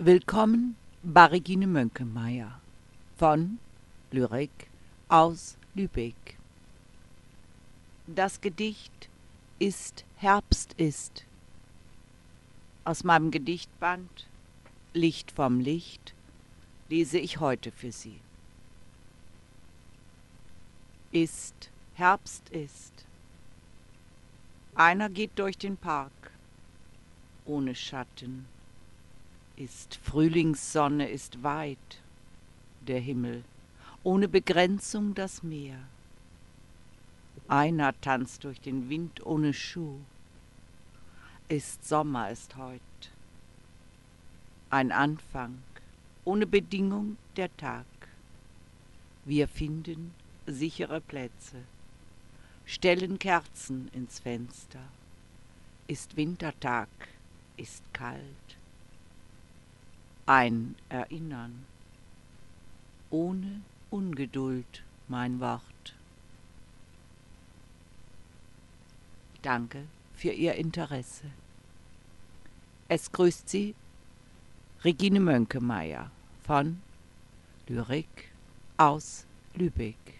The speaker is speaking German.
Willkommen bei Regine Mönkemeyer von Lyrik aus Lübeck. Das Gedicht ist Herbst ist. Aus meinem Gedichtband Licht vom Licht lese ich heute für Sie. Ist Herbst ist. Einer geht durch den Park ohne Schatten ist Frühlingssonne ist weit der Himmel, ohne Begrenzung das Meer. Einer tanzt durch den Wind ohne Schuh. Ist Sommer ist heut. Ein Anfang, ohne Bedingung der Tag. Wir finden sichere Plätze, stellen Kerzen ins Fenster. Ist Wintertag, ist kalt ein Erinnern, ohne Ungeduld mein Wort. Danke für Ihr Interesse. Es grüßt Sie Regine Mönkemeyer von Lyrik aus Lübeck.